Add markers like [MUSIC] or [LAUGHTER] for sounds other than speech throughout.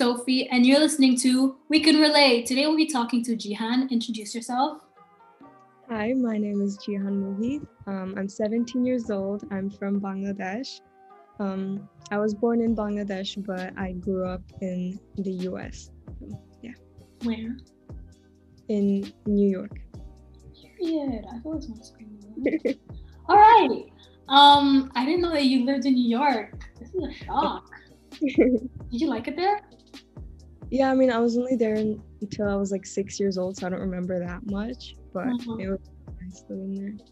Sophie, and you're listening to We Can Relate. Today we'll be talking to Jihan. Introduce yourself. Hi, my name is Jihan Mohit. Um, I'm 17 years old. I'm from Bangladesh. Um, I was born in Bangladesh, but I grew up in the US. So, yeah. Where? In New York. Period. I thought it was New [LAUGHS] All right. Um, I didn't know that you lived in New York. This is a shock. [LAUGHS] Did you like it there? Yeah, I mean, I was only there until I was like six years old, so I don't remember that much, but mm-hmm. it was nice living there.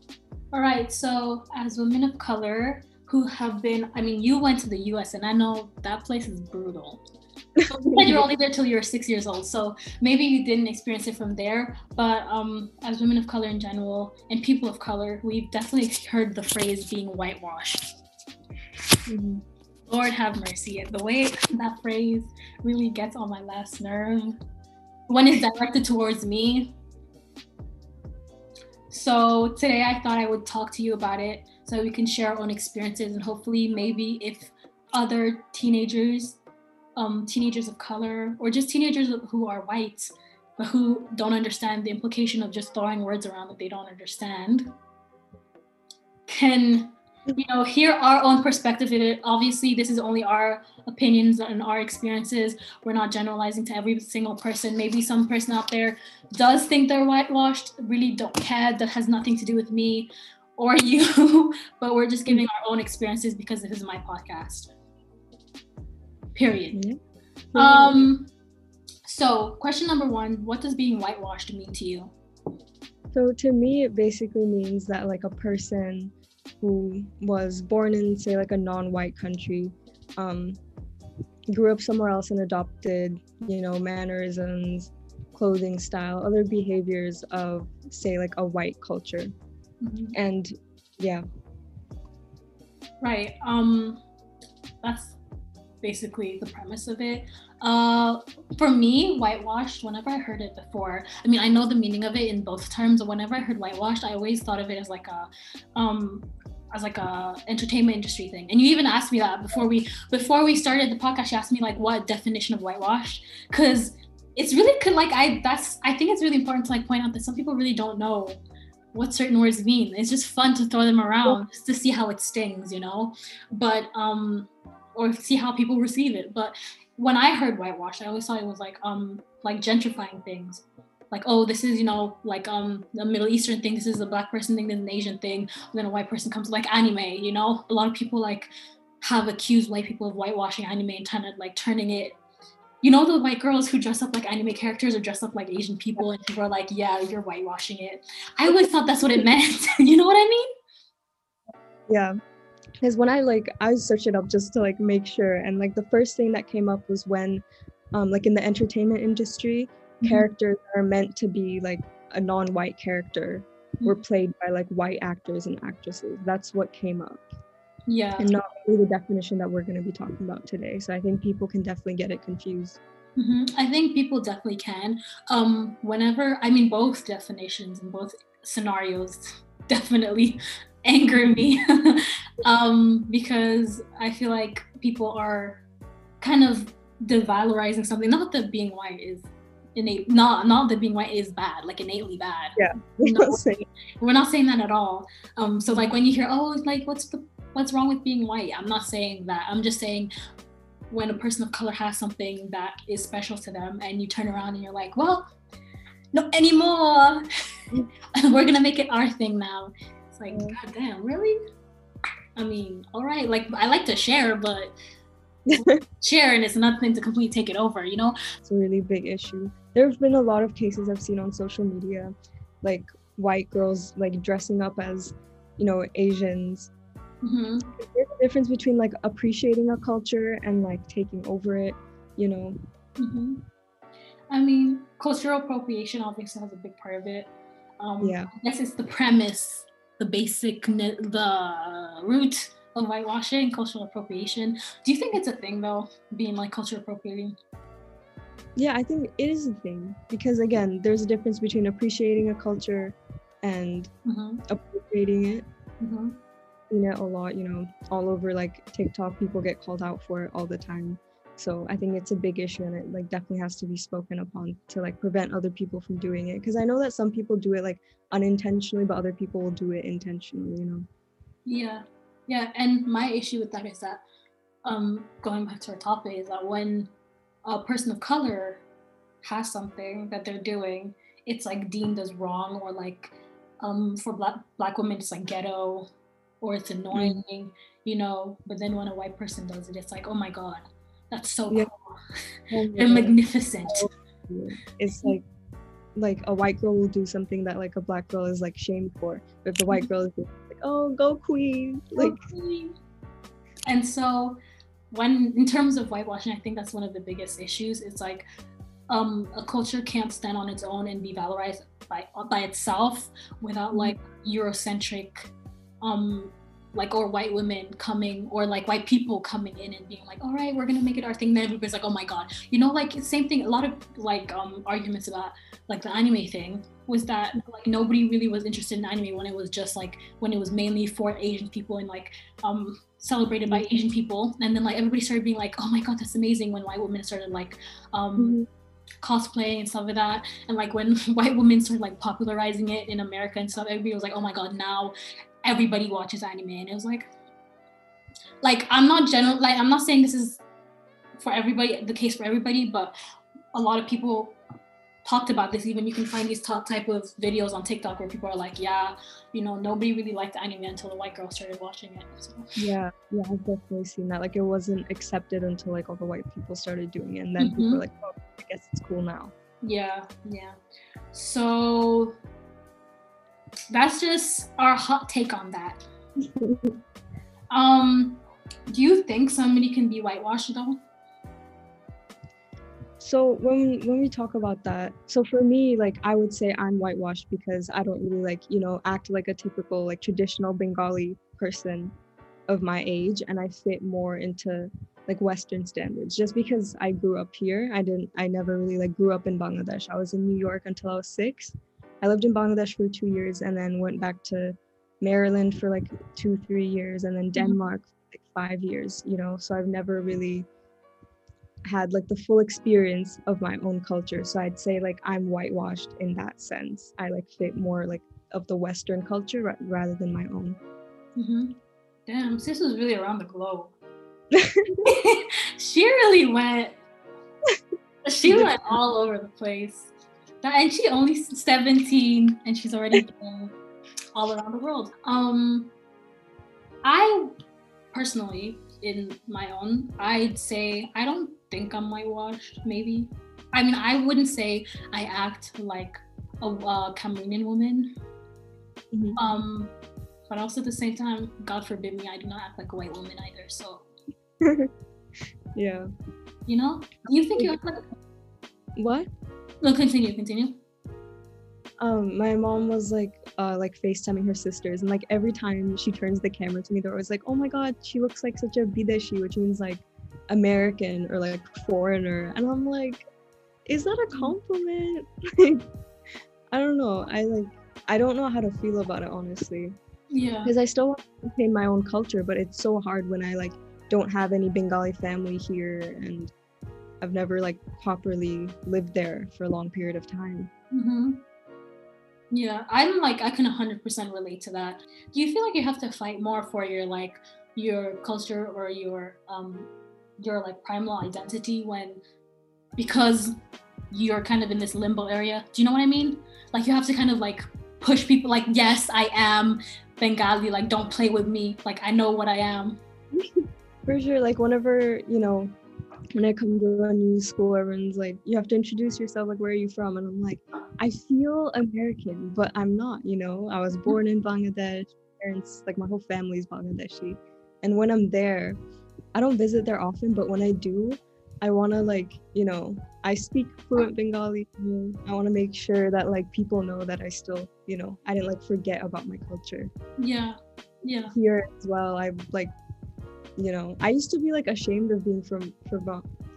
All right, so as women of color who have been, I mean, you went to the US, and I know that place is brutal. you said you're only there till you're six years old, so maybe you didn't experience it from there. But um, as women of color in general and people of color, we've definitely [LAUGHS] heard the phrase being whitewashed. Mm-hmm. Lord have mercy. The way that phrase really gets on my last nerve when it's directed towards me. So today I thought I would talk to you about it so we can share our own experiences and hopefully maybe if other teenagers, um, teenagers of color, or just teenagers who are white, but who don't understand the implication of just throwing words around that they don't understand, can you know hear our own perspective. In it obviously this is only our opinions and our experiences. We're not generalizing to every single person. Maybe some person out there does think they're whitewashed really don't care that has nothing to do with me or [LAUGHS] you but we're just giving our own experiences because this is my podcast. Period. Mm-hmm. um so question number one what does being whitewashed mean to you? So to me it basically means that like a person who was born in say like a non-white country um, grew up somewhere else and adopted you know mannerisms clothing style other behaviors of say like a white culture mm-hmm. and yeah right um that's basically the premise of it uh, for me, whitewashed, whenever I heard it before, I mean, I know the meaning of it in both terms. Whenever I heard whitewashed, I always thought of it as like a, um, as like a entertainment industry thing. And you even asked me that before we before we started the podcast. You asked me like what definition of whitewash, because it's really could like I that's I think it's really important to like point out that some people really don't know what certain words mean. It's just fun to throw them around just to see how it stings, you know. But um, or see how people receive it. But when I heard whitewash, I always thought it was like um like gentrifying things. Like, oh, this is, you know, like um the Middle Eastern thing, this is a black person thing, this is an Asian thing, then a white person comes like anime, you know? A lot of people like have accused white people of whitewashing anime and kind of like turning it you know the white girls who dress up like anime characters or dress up like Asian people and people are like, yeah, you're whitewashing it. I always thought that's what it meant. [LAUGHS] you know what I mean? Yeah because when I like I searched it up just to like make sure, and like the first thing that came up was when, um, like in the entertainment industry, mm-hmm. characters are meant to be like a non-white character mm-hmm. were played by like white actors and actresses. That's what came up. Yeah. And not really the definition that we're going to be talking about today. So I think people can definitely get it confused. Mm-hmm. I think people definitely can. Um, whenever I mean both definitions and both scenarios [LAUGHS] definitely [LAUGHS] anger me [LAUGHS] um, because I feel like people are kind of devalorizing something. Not that being white is innate, not not that being white is bad, like innately bad. Yeah, we're not, saying, we're not saying that at all. Um, so like when you hear, oh, like what's the what's wrong with being white? I'm not saying that. I'm just saying when a person of color has something that is special to them, and you turn around and you're like, well, no anymore. [LAUGHS] we're gonna make it our thing now It's like, mm. God damn, really? I mean, all right, like I like to share, but sharing is nothing to completely take it over, you know? It's a really big issue. There have been a lot of cases I've seen on social media, like white girls like dressing up as, you know, Asians. Mm-hmm. There's a difference between like appreciating a culture and like taking over it, you know? Mm-hmm. I mean, cultural appropriation obviously has a big part of it. Um, yeah. I guess it's the premise the basic the root of whitewashing, cultural appropriation. Do you think it's a thing though, being like cultural appropriating? Yeah, I think it is a thing because again, there's a difference between appreciating a culture and mm-hmm. appropriating it. Mm-hmm. You know, a lot, you know, all over like TikTok, people get called out for it all the time. so i think it's a big issue and it like definitely has to be spoken upon to like prevent other people from doing it because i know that some people do it like unintentionally but other people will do it intentionally you know yeah yeah and my issue with that is that um going back to our topic is that when a person of color has something that they're doing it's like deemed as wrong or like um for black black women it's like ghetto or it's annoying mm. you know but then when a white person does it it's like oh my god that's so yeah. cool. Oh, [LAUGHS] They're magnificent. It's like like a white girl will do something that like a black girl is like shamed for. But the white girl is oh, go queen. Like queen. And so when in terms of whitewashing, I think that's one of the biggest issues. It's like um, a culture can't stand on its own and be valorized by by itself without mm-hmm. like Eurocentric um, like or white women coming or like white people coming in and being like all right we're gonna make it our thing then everybody's like oh my god you know like same thing a lot of like um arguments about like the anime thing was that like nobody really was interested in anime when it was just like when it was mainly for asian people and like um celebrated by asian people and then like everybody started being like oh my god that's amazing when white women started like um mm-hmm cosplay and stuff like that. And like when [LAUGHS] white women started like popularizing it in America and stuff, everybody was like, oh my god, now everybody watches anime and it was like like i'm not general like i'm not saying this is for everybody the case for everybody but a lot of people talked about this even you can find these top type of videos on tiktok where people are like yeah you know nobody really liked the anime until the white girl started watching it so. yeah yeah i've definitely seen that like it wasn't accepted until like all the white people started doing it and then mm-hmm. people were like oh i guess it's cool now yeah yeah so that's just our hot take on that. [LAUGHS] um, do you think somebody can be whitewashed though? So when when we talk about that, so for me, like I would say I'm whitewashed because I don't really like you know act like a typical like traditional Bengali person of my age, and I fit more into like Western standards. Just because I grew up here, I didn't, I never really like grew up in Bangladesh. I was in New York until I was six, I lived in Bangladesh for two years and then went back to Maryland for like two, three years, and then mm-hmm. Denmark for like five years, you know. So I've never really had like the full experience of my own culture. So I'd say like I'm whitewashed in that sense. I like fit more like of the Western culture ra- rather than my own. Mm-hmm. Damn, sis was really around the globe. [LAUGHS] [LAUGHS] she really went. She went all over the place and she only 17 and she's already [LAUGHS] been all around the world. Um, I personally, in my own, I'd say I don't think I'm whitewashed. Maybe. I mean, I wouldn't say I act like a uh, Cameroonian woman. Mm-hmm. Um, but also at the same time, God forbid me, I do not act like a white woman either. So. [LAUGHS] yeah. You know, you think you act like. What? No, continue, continue. Um, my mom was like, uh, like FaceTiming her sisters, and like every time she turns the camera to me, they're always like, "Oh my God, she looks like such a bideshi," which means like American or like foreigner, and I'm like, "Is that a compliment?" [LAUGHS] like, I don't know. I like, I don't know how to feel about it honestly. Yeah. Because I still want to maintain my own culture, but it's so hard when I like don't have any Bengali family here and I've never like properly lived there for a long period of time. Mm-hmm. Yeah, I'm like I can 100% relate to that. Do you feel like you have to fight more for your like your culture or your um your like primal identity when because you're kind of in this limbo area? Do you know what I mean? Like you have to kind of like push people like yes, I am Bengali, like don't play with me. Like I know what I am. [LAUGHS] for sure like whenever, you know, when I come to a new school, everyone's like, you have to introduce yourself, like, where are you from? And I'm like, I feel American, but I'm not, you know, I was born in Bangladesh, parents, like, my whole family's Bangladeshi. And when I'm there, I don't visit there often, but when I do, I want to, like, you know, I speak fluent Bengali. Too. I want to make sure that, like, people know that I still, you know, I didn't, like, forget about my culture. Yeah. Yeah. Here as well, I've, like, you know i used to be like ashamed of being from from,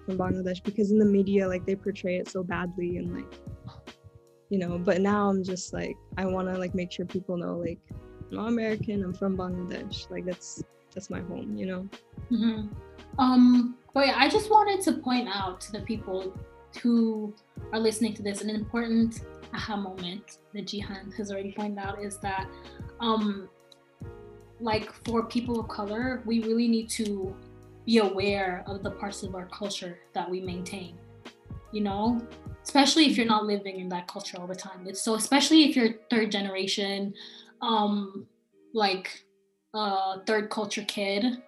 from bangladesh because in the media like they portray it so badly and like you know but now i'm just like i want to like make sure people know like i'm american i'm from bangladesh like that's that's my home you know mm-hmm. um but yeah, I just wanted to point out to the people who are listening to this an important aha moment that Jihan has already pointed out is that um like for people of color, we really need to be aware of the parts of our culture that we maintain. You know, especially if you're not living in that culture all the time. It's so especially if you're third generation, um, like uh third culture kid,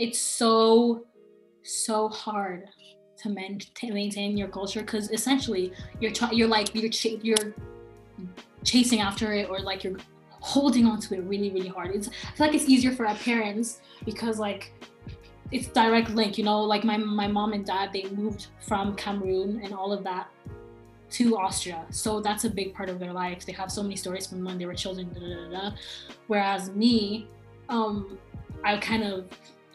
it's so so hard to, maintain your culture because essentially you're you're like you're ch- you're chasing after it or like you're holding on to it really really hard. It's i feel like it's easier for our parents because like it's direct link you know? Like my, my mom and dad they moved from cameroon and all of that to austria. So that's a big part of their lives. They have so many stories from when they were children da, da, da, whereas me um i kind of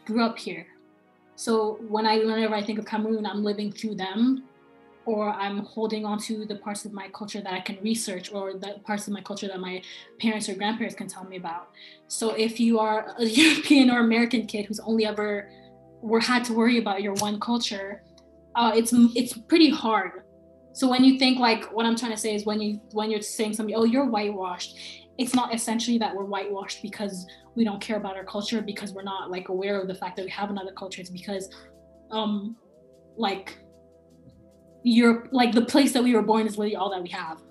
grew up here so when i whenever i think of cameroon i'm living through them or I'm holding on to the parts of my culture that I can research or the parts of my culture that my parents or grandparents can tell me about. So if you are a [LAUGHS] European or American kid who's only ever were had to worry about your one culture, uh, it's it's pretty hard. So when you think like what I'm trying to say is when you when you're saying something, oh you're whitewashed, it's not essentially that we're whitewashed because we don't care about our culture because we're not like aware of the fact that we have another culture. It's because um like you're like the place that we were born is literally all that we have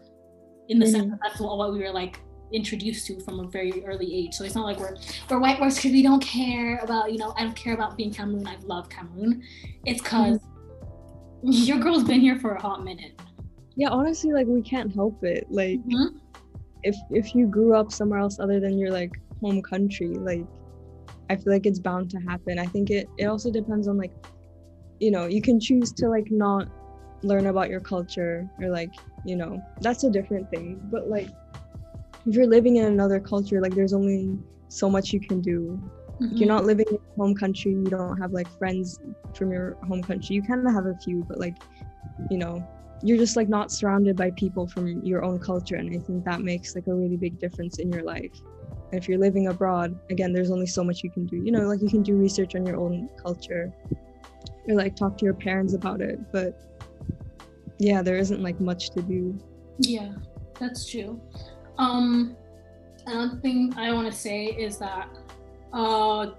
in the mm-hmm. sense that that's what we were like introduced to from a very early age. So it's not like we're we're whitewashed because we don't care about you know I don't care about being Cameroon. I love Cameroon. It's because mm-hmm. [LAUGHS] your girl's been here for a hot minute. Yeah, honestly, like we can't help it. Like mm-hmm. if if you grew up somewhere else other than your like home country, like I feel like it's bound to happen. I think it it also depends on like you know you can choose to like not learn about your culture or like you know that's a different thing but like if you're living in another culture like there's only so much you can do mm-hmm. you're not living in your home country you don't have like friends from your home country you kind of have a few but like you know you're just like not surrounded by people from your own culture and i think that makes like a really big difference in your life if you're living abroad again there's only so much you can do. You know like you can do research on your own culture or like talk to your parents about it but yeah there isn't like much to do. Yeah that's true. Um another thing i want to say is that uh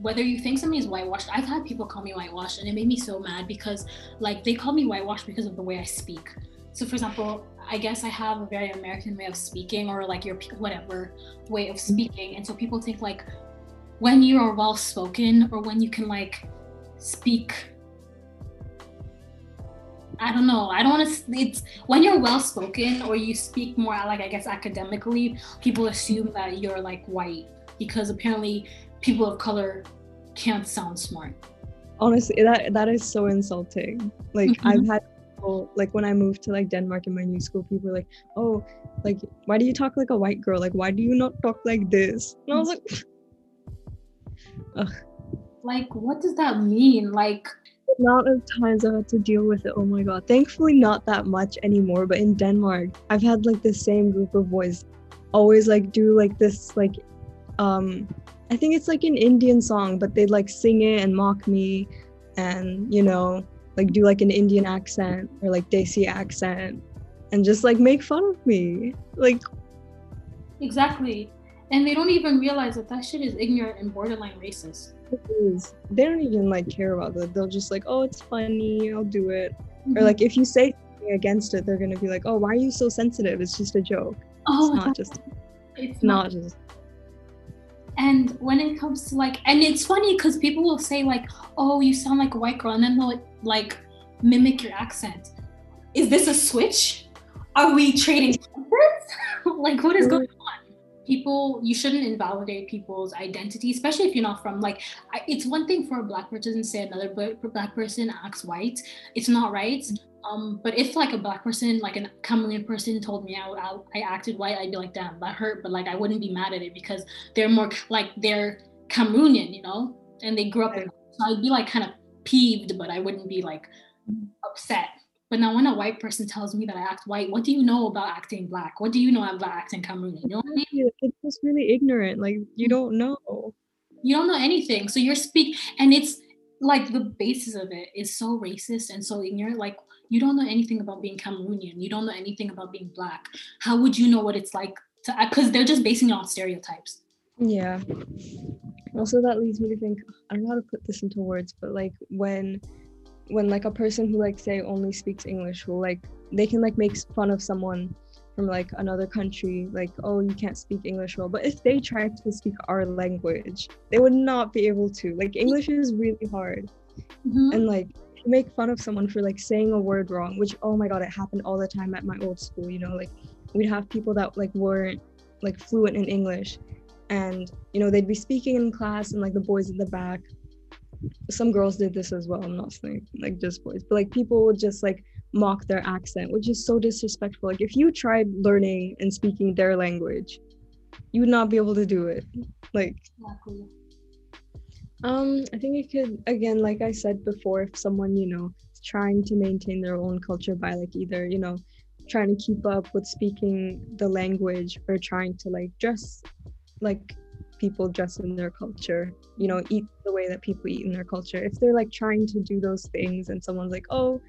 whether you think somebody is whitewashed i've had people call me whitewashed and it made me so mad because like they call me whitewashed because of the way i speak. So for example i guess i have a very american way of speaking or like your whatever way of speaking and so people think like when you are well spoken or when you can like speak I don't know. I don't want to. It's when you're well spoken or you speak more like I guess academically, people assume that you're like white because apparently people of color can't sound smart. Honestly, that that is so insulting. Like mm-hmm. I've had people like when I moved to like Denmark in my new school, people were like, "Oh, like why do you talk like a white girl? Like why do you not talk like this?" And I was like, [LAUGHS] Ugh. Like what does that mean? Like the amount of times I've had to deal with it, oh my god. Thankfully, not that much anymore. But in Denmark, I've had like the same group of boys always like do like this, like, um, I think it's like an Indian song, but they'd like sing it and mock me and, you know, like do like an Indian accent or like Desi accent and just like make fun of me. Like, exactly. And they don't even realize that that shit is ignorant and borderline racist is they don't even like care about that. They'll just like, oh, it's funny, I'll do it. Mm-hmm. Or like if you say something against it, they're gonna be like, oh, why are you so sensitive? It's just a joke. Oh, it's not [LAUGHS] just. It's not, not just. And when it comes to like, and it's funny because people will say like, "Oh, you sound like a white girl," and then they'll like mimic your accent. Is this a switch? Are we trading? [LAUGHS] like, what is going on? people you shouldn't invalidate people's identity especially if you're not from like it's one thing for a black person to say another black person acts white it's not right um but if like a black person like a Cameroonian person told me I, I, I acted white I'd be like damn that hurt but like I wouldn't be mad at it because they're more like they're Cameroonian you know and they grew up in so I'd be like kind of peeved but I wouldn't be like upset but now when a white person tells me that I act white, what do you know about acting black? What do you know about acting Cameroonian? You know what I mean? It's just really ignorant. Like you mm. don't know. You don't know anything. So you're speak and it's like the basis of it is so racist and so ignorant. Like you don't know anything about being Cameroonian. You don't know anything about being black. How would you know what it's like to? Because they're just basing it on stereotypes. Yeah. Also, that leads me to think. I don't know how to put this into words, but like when, when like a person who like say only speaks English will like they can like make fun of someone from like another country like oh you can't speak english well but if they tried to speak our language they would not be able to like english is really hard mm-hmm. and like make fun of someone for like saying a word wrong which oh my god it happened all the time at my old school you know like we'd have people that like weren't like fluent in english and you know they'd be speaking in class and like the boys in the back some girls did this as well i'm not saying like just boys but like people would just like mock their accent, which is so disrespectful. Like if you tried learning and speaking their language, you would not be able to do it. Like exactly. Um, I think it could again, like I said before, if someone, you know, is trying to maintain their own culture by like either, you know, trying to keep up with speaking the language or trying to like dress like people dress in their culture, you know, eat the way that people eat in their culture. If they're like trying to do those things and someone's like, oh,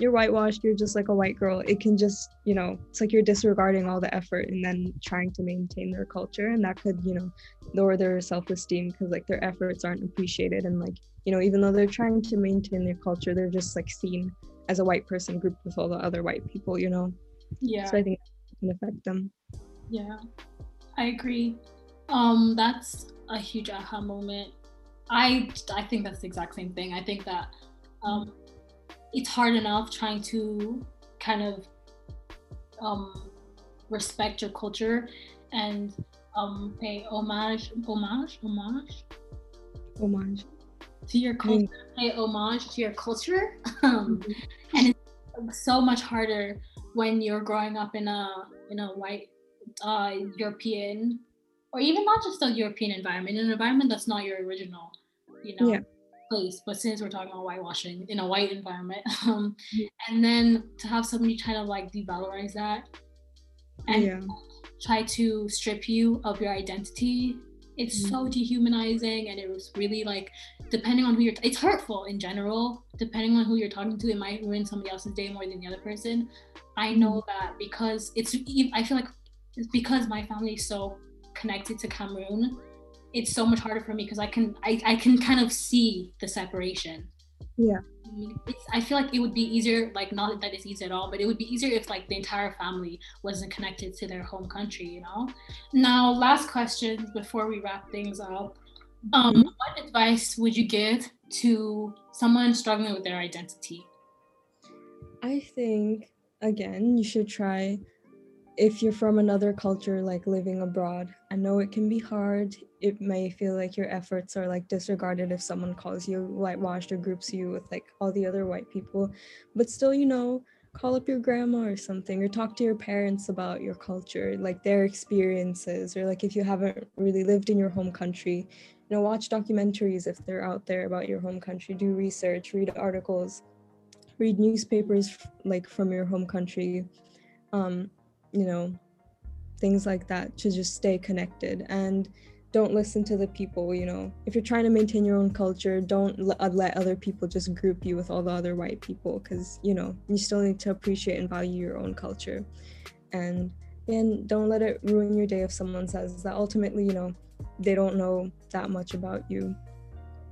you're whitewashed, you're just like a white girl. It can just, you know, it's like you're disregarding all the effort and then trying to maintain their culture. And that could, you know, lower their self esteem because like their efforts aren't appreciated. And like, you know, even though they're trying to maintain their culture, they're just like seen as a white person grouped with all the other white people, you know? Yeah. So I think it can affect them. Yeah, I agree. Um, that's a huge aha moment. I I think that's the exact same thing. I think that um, it's hard enough trying to kind of um, respect your culture and um, pay homage, homage, homage, homage to your culture, mm. pay homage to your culture. Um, [LAUGHS] mm-hmm. And it's so much harder when you're growing up in a in a white uh, European or even not just a European environment, an environment that's not your original, you know. Yeah place but since we're talking about whitewashing in a white environment [LAUGHS] um, and then to have somebody try to like devalorize that and yeah. try to strip you of your identity it's mm-hmm. so dehumanizing and it was really like depending on who you're t- it's hurtful in general depending on who you're talking to it might ruin somebody else's day more than the other person i know mm-hmm. that because it's i feel like it's because my family is so connected to cameroon it's so much harder for me because I can I, I can kind of see the separation. Yeah. It's, I feel like it would be easier, like not that it's easy at all, but it would be easier if like the entire family wasn't connected to their home country, you know. Now, last question before we wrap things up. Um, mm-hmm. What advice would you give to someone struggling with their identity? I think again, you should try if you're from another culture like living abroad i know it can be hard. It may feel like your efforts are like disregarded if someone calls you whitewashed or groups you with like all the other white people. But still you know call up your grandma or something or talk to your parents about your culture like their experiences or like if you haven't really lived in your home country you know watch documentaries if they're out there about your home country. Do research read articles read newspapers like from your home country. Um, you know, things like that to just stay connected and don't listen to the people, you know. If you're trying to maintain your own culture, don't uh, let other people just group you with all the other white people because, you know, you still need to appreciate and value your own culture. And and don't let it ruin your day if someone says that ultimately, you know, they don't know that much about you.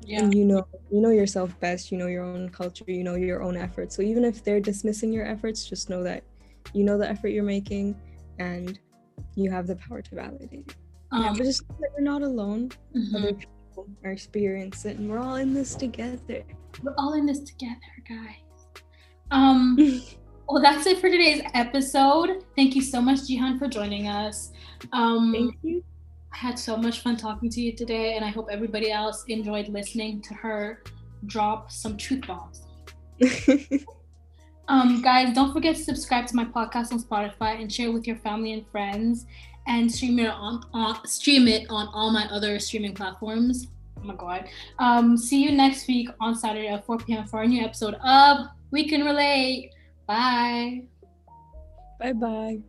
Yeah. And you know you know yourself best, you know your own culture, you know your own efforts. So even if they're dismissing your efforts, just know that you know the effort you're making and you have the power to validate. Um, yeah, but just that you're not alone. Mm-hmm. Other people are experiencing it and we're all in this together. We're all in this together, guys. Um [LAUGHS] well that's it for today's episode. Thank you so much, Jihan, for joining us. Um Thank you. I had so much fun talking to you today, and I hope everybody else enjoyed listening to her drop some truth bombs. [LAUGHS] Um, guys, don't forget to subscribe to my podcast on Spotify and share with your family and friends, and stream it on, on stream it on all my other streaming platforms. Oh my god! Um, see you next week on Saturday at 4 p.m. for a new episode of We Can Relate. Bye. Bye bye.